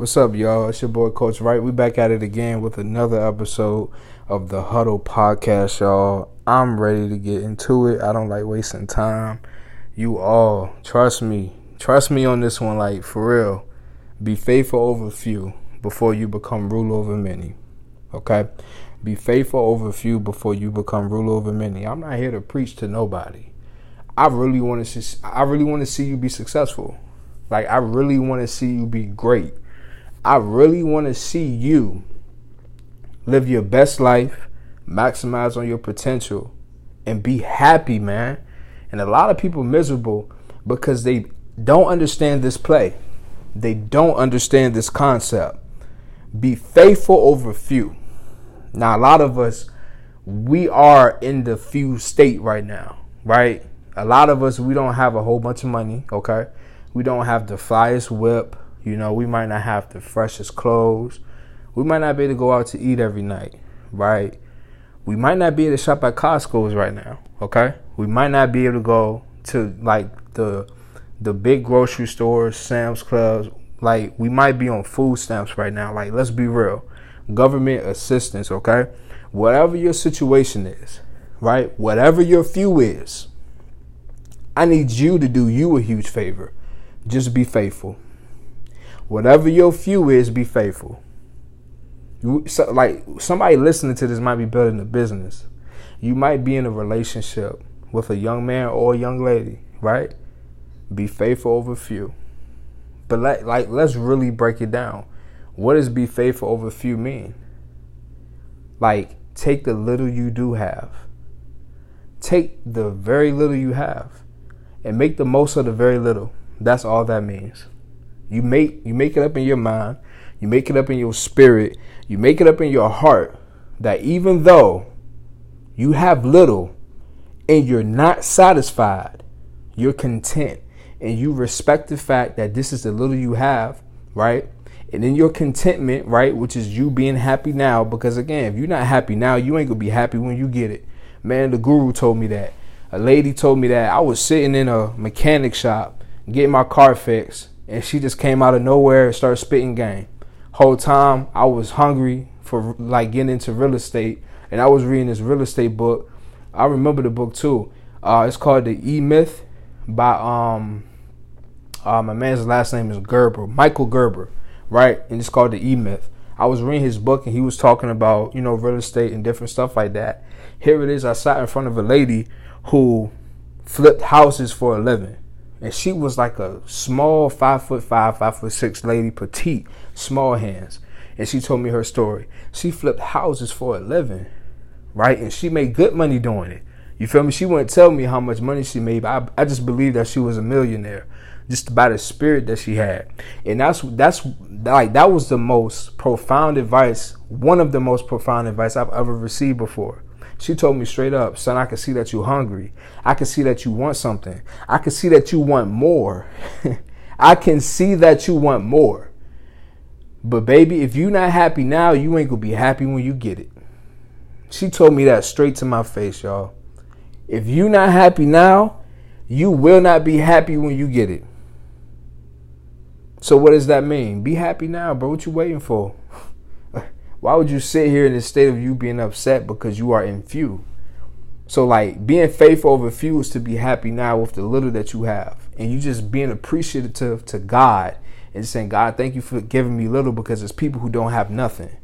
What's up, y'all? It's your boy Coach Wright. We back at it again with another episode of the Huddle Podcast, y'all. I'm ready to get into it. I don't like wasting time. You all, trust me. Trust me on this one, like for real. Be faithful over few before you become rule over many. Okay? Be faithful over few before you become rule over many. I'm not here to preach to nobody. I really want to see I really want to see you be successful. Like I really want to see you be great. I really want to see you live your best life, maximize on your potential, and be happy, man. And a lot of people miserable because they don't understand this play. They don't understand this concept. Be faithful over few. Now, a lot of us, we are in the few state right now, right? A lot of us, we don't have a whole bunch of money, okay? We don't have the flyest whip. You know, we might not have the freshest clothes. We might not be able to go out to eat every night, right? We might not be able to shop at Costco's right now, okay? We might not be able to go to like the the big grocery stores, Sam's Clubs. Like we might be on food stamps right now. Like let's be real. Government assistance, okay? Whatever your situation is, right? Whatever your few is, I need you to do you a huge favor. Just be faithful. Whatever your few is, be faithful. You so, like somebody listening to this might be building a business. You might be in a relationship with a young man or a young lady, right? Be faithful over few. But let, like let's really break it down. What does be faithful over few mean? Like take the little you do have. Take the very little you have and make the most of the very little. That's all that means. You make you make it up in your mind, you make it up in your spirit, you make it up in your heart that even though you have little and you're not satisfied, you're content and you respect the fact that this is the little you have, right? And in your contentment, right, which is you being happy now, because again, if you're not happy now, you ain't gonna be happy when you get it. Man, the guru told me that. A lady told me that I was sitting in a mechanic shop getting my car fixed, and she just came out of nowhere and started spitting game. Whole time I was hungry for like getting into real estate, and I was reading this real estate book. I remember the book too. Uh, it's called The E Myth by um, uh, my man's last name is Gerber, Michael Gerber, right? And it's called The E Myth. I was reading his book and he was talking about you know real estate and different stuff like that. Here it is. I sat in front of a lady who flipped houses for a living and she was like a small five foot five, five foot six lady, petite, small hands. And she told me her story. She flipped houses for a living, right? And she made good money doing it. You feel me? She wouldn't tell me how much money she made, but I, I just believe that she was a millionaire just by the spirit that she had. And that's that's like that was the most profound advice, one of the most profound advice I've ever received before. She told me straight up, son, I can see that you're hungry. I can see that you want something. I can see that you want more. I can see that you want more. But baby, if you're not happy now, you ain't gonna be happy when you get it. She told me that straight to my face, y'all. If you're not happy now, you will not be happy when you get it. So what does that mean? Be happy now, bro. What you waiting for? Why would you sit here in the state of you being upset because you are in few? So like being faithful over few is to be happy now with the little that you have. And you just being appreciative to God and saying, God, thank you for giving me little because it's people who don't have nothing.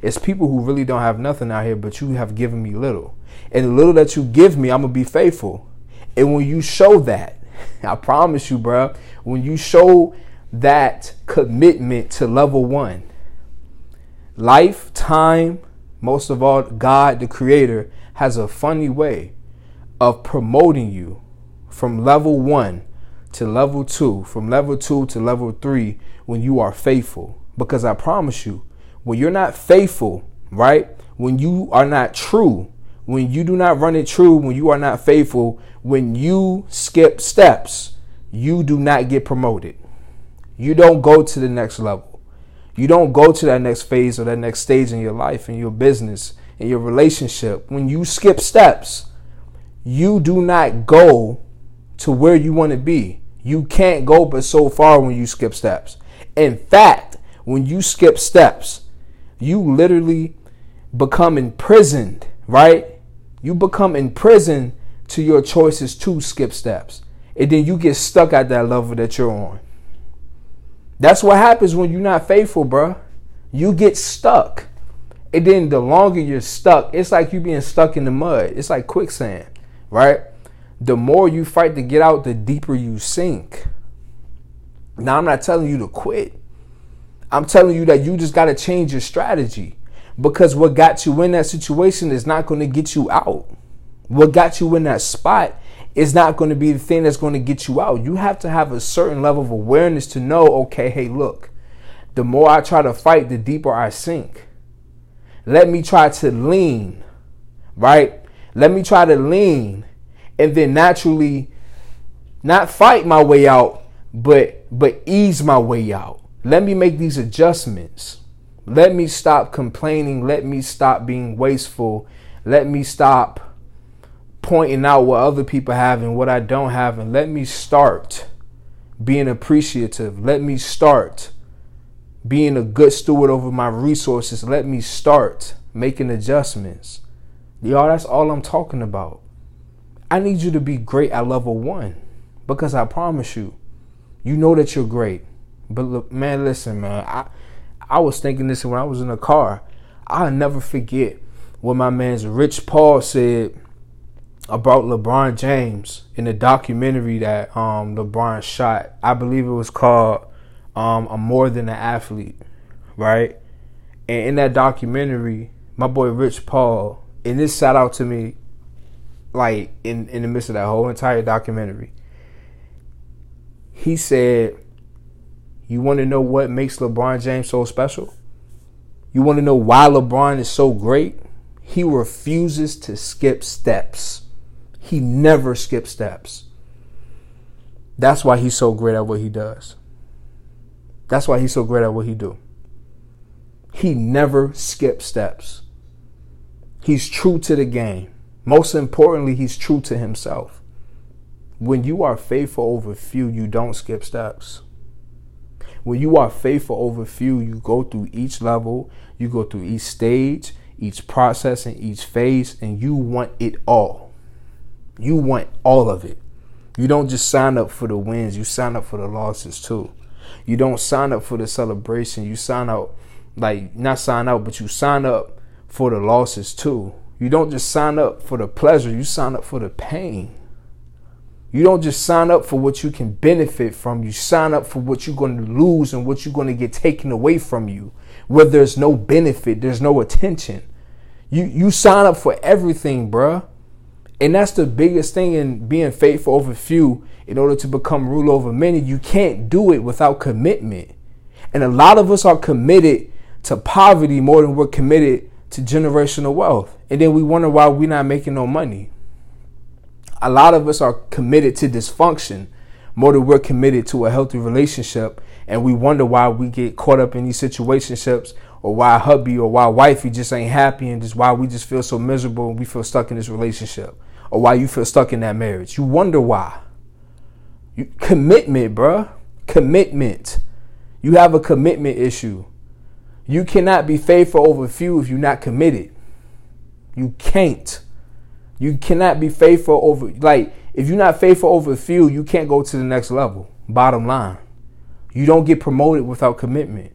It's people who really don't have nothing out here, but you have given me little. And the little that you give me, I'm gonna be faithful. And when you show that, I promise you, bro, when you show that commitment to level one, Life, time, most of all, God, the Creator, has a funny way of promoting you from level one to level two, from level two to level three when you are faithful. Because I promise you, when you're not faithful, right? When you are not true, when you do not run it true, when you are not faithful, when you skip steps, you do not get promoted. You don't go to the next level. You don't go to that next phase or that next stage in your life, in your business, in your relationship. When you skip steps, you do not go to where you want to be. You can't go but so far when you skip steps. In fact, when you skip steps, you literally become imprisoned, right? You become imprisoned to your choices to skip steps. And then you get stuck at that level that you're on. That's what happens when you're not faithful, bro. You get stuck. And then the longer you're stuck, it's like you being stuck in the mud. It's like quicksand, right? The more you fight to get out, the deeper you sink. Now, I'm not telling you to quit. I'm telling you that you just got to change your strategy because what got you in that situation is not going to get you out. What got you in that spot is not going to be the thing that's going to get you out. You have to have a certain level of awareness to know, okay, hey, look, the more I try to fight, the deeper I sink. Let me try to lean, right? Let me try to lean and then naturally not fight my way out, but but ease my way out. Let me make these adjustments. Let me stop complaining. Let me stop being wasteful. Let me stop pointing out what other people have and what I don't have. And let me start being appreciative. Let me start being a good steward over my resources. Let me start making adjustments. Y'all, that's all I'm talking about. I need you to be great at level one because I promise you, you know that you're great. But look, man, listen, man. I I was thinking this when I was in the car. I'll never forget what my man's Rich Paul said about LeBron James in the documentary that um, LeBron shot. I believe it was called um, "I'm More Than an Athlete," right? And in that documentary, my boy Rich Paul, and this sat out to me like in in the midst of that whole entire documentary. He said you want to know what makes LeBron James so special? You want to know why LeBron is so great? He refuses to skip steps. He never skips steps. That's why he's so great at what he does. That's why he's so great at what he do. He never skips steps. He's true to the game. Most importantly, he's true to himself. When you are faithful over few, you don't skip steps. When you are faithful over few, you go through each level, you go through each stage, each process, and each phase, and you want it all. You want all of it. You don't just sign up for the wins, you sign up for the losses too. You don't sign up for the celebration, you sign out, like, not sign out, but you sign up for the losses too. You don't just sign up for the pleasure, you sign up for the pain. You don't just sign up for what you can benefit from. You sign up for what you're going to lose and what you're going to get taken away from you. Where there's no benefit, there's no attention. You you sign up for everything, bruh. And that's the biggest thing in being faithful over few in order to become rule over many. You can't do it without commitment. And a lot of us are committed to poverty more than we're committed to generational wealth. And then we wonder why we're not making no money a lot of us are committed to dysfunction more than we're committed to a healthy relationship. And we wonder why we get caught up in these situationships or why hubby or why wifey just ain't happy and just why we just feel so miserable and we feel stuck in this relationship or why you feel stuck in that marriage. You wonder why. You, commitment, bruh. Commitment. You have a commitment issue. You cannot be faithful over few if you're not committed. You can't. You cannot be faithful over like if you're not faithful over a few, you can't go to the next level. Bottom line. You don't get promoted without commitment.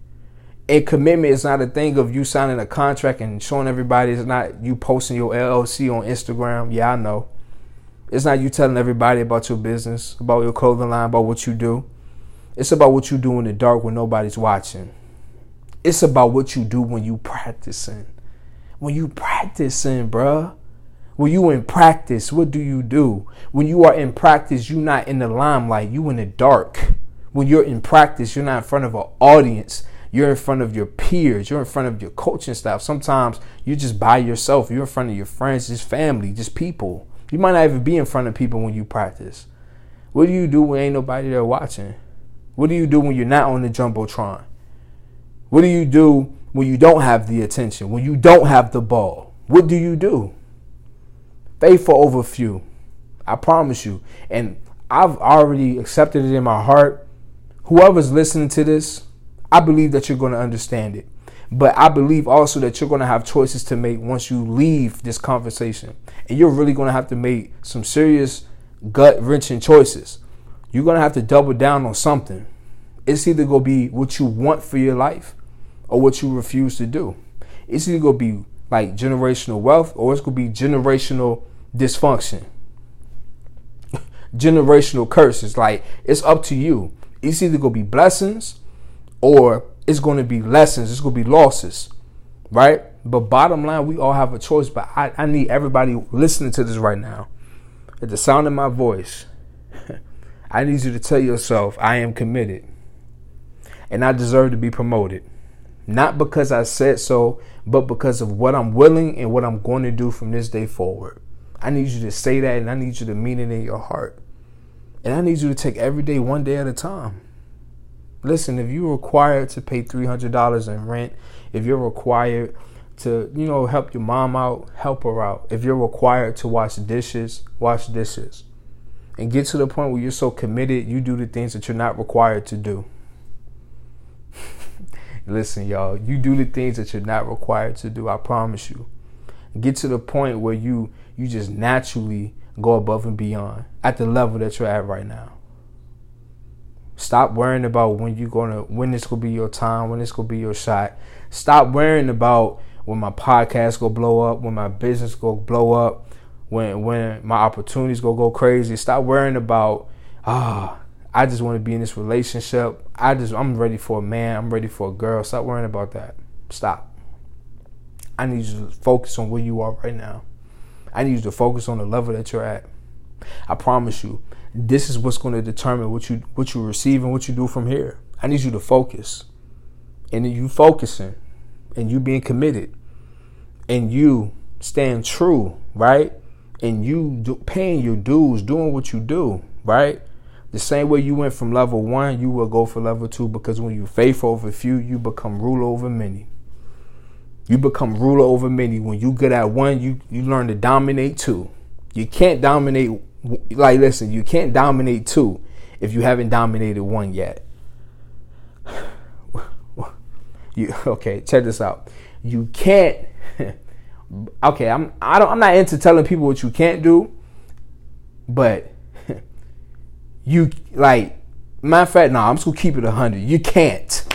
And commitment is not a thing of you signing a contract and showing everybody it's not you posting your LLC on Instagram. Yeah, I know. It's not you telling everybody about your business, about your clothing line, about what you do. It's about what you do in the dark when nobody's watching. It's about what you do when you practicing. When you practicing, bruh. When you in practice, what do you do? When you are in practice, you're not in the limelight, you in the dark. When you're in practice, you're not in front of an audience. You're in front of your peers. You're in front of your coaching staff. Sometimes you're just by yourself. You're in front of your friends, just family, just people. You might not even be in front of people when you practice. What do you do when ain't nobody there watching? What do you do when you're not on the jumbotron? What do you do when you don't have the attention? When you don't have the ball? What do you do? faithful over few. I promise you. And I've already accepted it in my heart. Whoever's listening to this, I believe that you're going to understand it. But I believe also that you're going to have choices to make once you leave this conversation. And you're really going to have to make some serious gut wrenching choices. You're going to have to double down on something. It's either going to be what you want for your life or what you refuse to do. It's either going to be like generational wealth or it's going to be generational dysfunction. generational curses. Like it's up to you. It's either going to be blessings or it's going to be lessons. It's going to be losses. Right? But bottom line, we all have a choice. But I, I need everybody listening to this right now. At the sound of my voice, I need you to tell yourself, I am committed. And I deserve to be promoted. Not because I said so, but because of what I'm willing and what I'm going to do from this day forward. I need you to say that and I need you to mean it in your heart. And I need you to take every day one day at a time. Listen, if you're required to pay $300 in rent, if you're required to, you know, help your mom out, help her out. If you're required to wash dishes, wash dishes. And get to the point where you're so committed, you do the things that you're not required to do. Listen, y'all, you do the things that you're not required to do. I promise you. Get to the point where you you just naturally go above and beyond at the level that you're at right now. Stop worrying about when you're gonna when this will be your time, when this will be your shot. Stop worrying about when my podcast go blow up, when my business go blow up, when when my opportunities go go crazy. Stop worrying about ah, oh, I just want to be in this relationship. I just I'm ready for a man. I'm ready for a girl. Stop worrying about that. Stop. I need you to focus on where you are right now. I need you to focus on the level that you're at. I promise you, this is what's going to determine what you what you receive and what you do from here. I need you to focus. And you focusing and you being committed and you staying true, right? And you do, paying your dues, doing what you do, right? The same way you went from level one, you will go for level two because when you faithful over few, you become ruler over many. You become ruler over many. When you get at one, you you learn to dominate two. You can't dominate like listen, you can't dominate two if you haven't dominated one yet. You okay, check this out. You can't okay, I'm I don't I'm not into telling people what you can't do, but you like matter of fact, no, nah, I'm just gonna keep it hundred. You can't,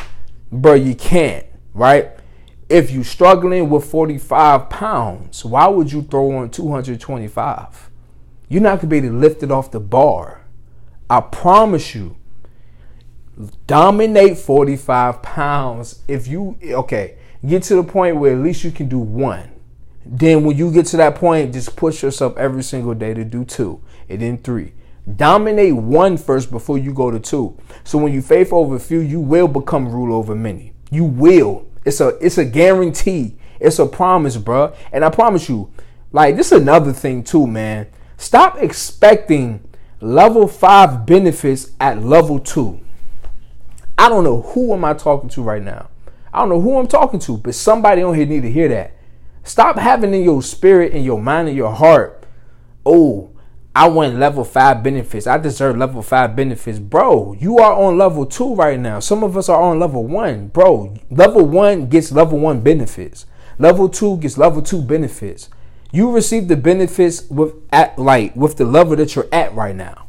bro. You can't, right? If you're struggling with 45 pounds, why would you throw on 225? You're not be able to lift it off the bar. I promise you. Dominate 45 pounds. If you okay, get to the point where at least you can do one. Then when you get to that point, just push yourself every single day to do two and then three. Dominate one first before you go to two. So when you faith over few, you will become rule over many. You will. It's a it's a guarantee. It's a promise, bro. And I promise you, like this is another thing too, man. Stop expecting level five benefits at level two. I don't know who am I talking to right now. I don't know who I'm talking to, but somebody on here need to hear that. Stop having in your spirit, in your mind, in your heart, oh, I want level five benefits. I deserve level five benefits. Bro, you are on level two right now. Some of us are on level one. Bro, level one gets level one benefits. Level two gets level two benefits. You receive the benefits with at like with the level that you're at right now.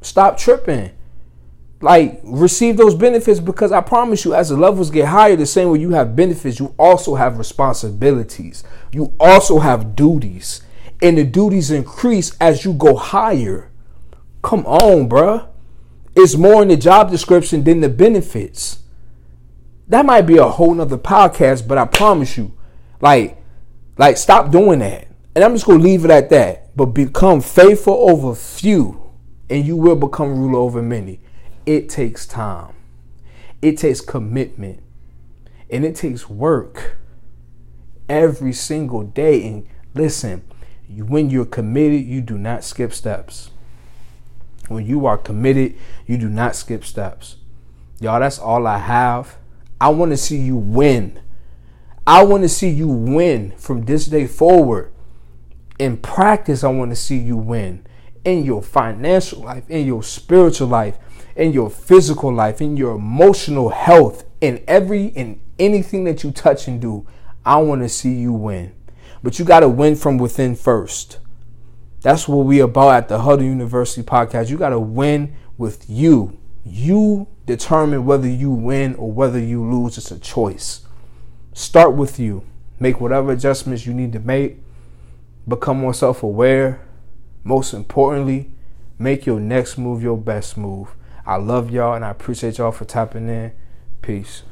Stop tripping. Like receive those benefits because I promise you, as the levels get higher, the same way you have benefits, you also have responsibilities. You also have duties. And the duties increase as you go higher. Come on, bruh. It's more in the job description than the benefits. That might be a whole nother podcast, but I promise you, like, like stop doing that. And I'm just going to leave it at that. But become faithful over few, and you will become ruler over many. It takes time, it takes commitment, and it takes work every single day. And listen, when you're committed, you do not skip steps. When you are committed, you do not skip steps. Y'all, that's all I have. I want to see you win. I want to see you win from this day forward in practice, I want to see you win in your financial life, in your spiritual life, in your physical life, in your emotional health, in every in anything that you touch and do, I want to see you win. But you got to win from within first. That's what we about at the Huddle University podcast. You got to win with you. You determine whether you win or whether you lose. It's a choice. Start with you. Make whatever adjustments you need to make. Become more self aware. Most importantly, make your next move your best move. I love y'all and I appreciate y'all for tapping in. Peace.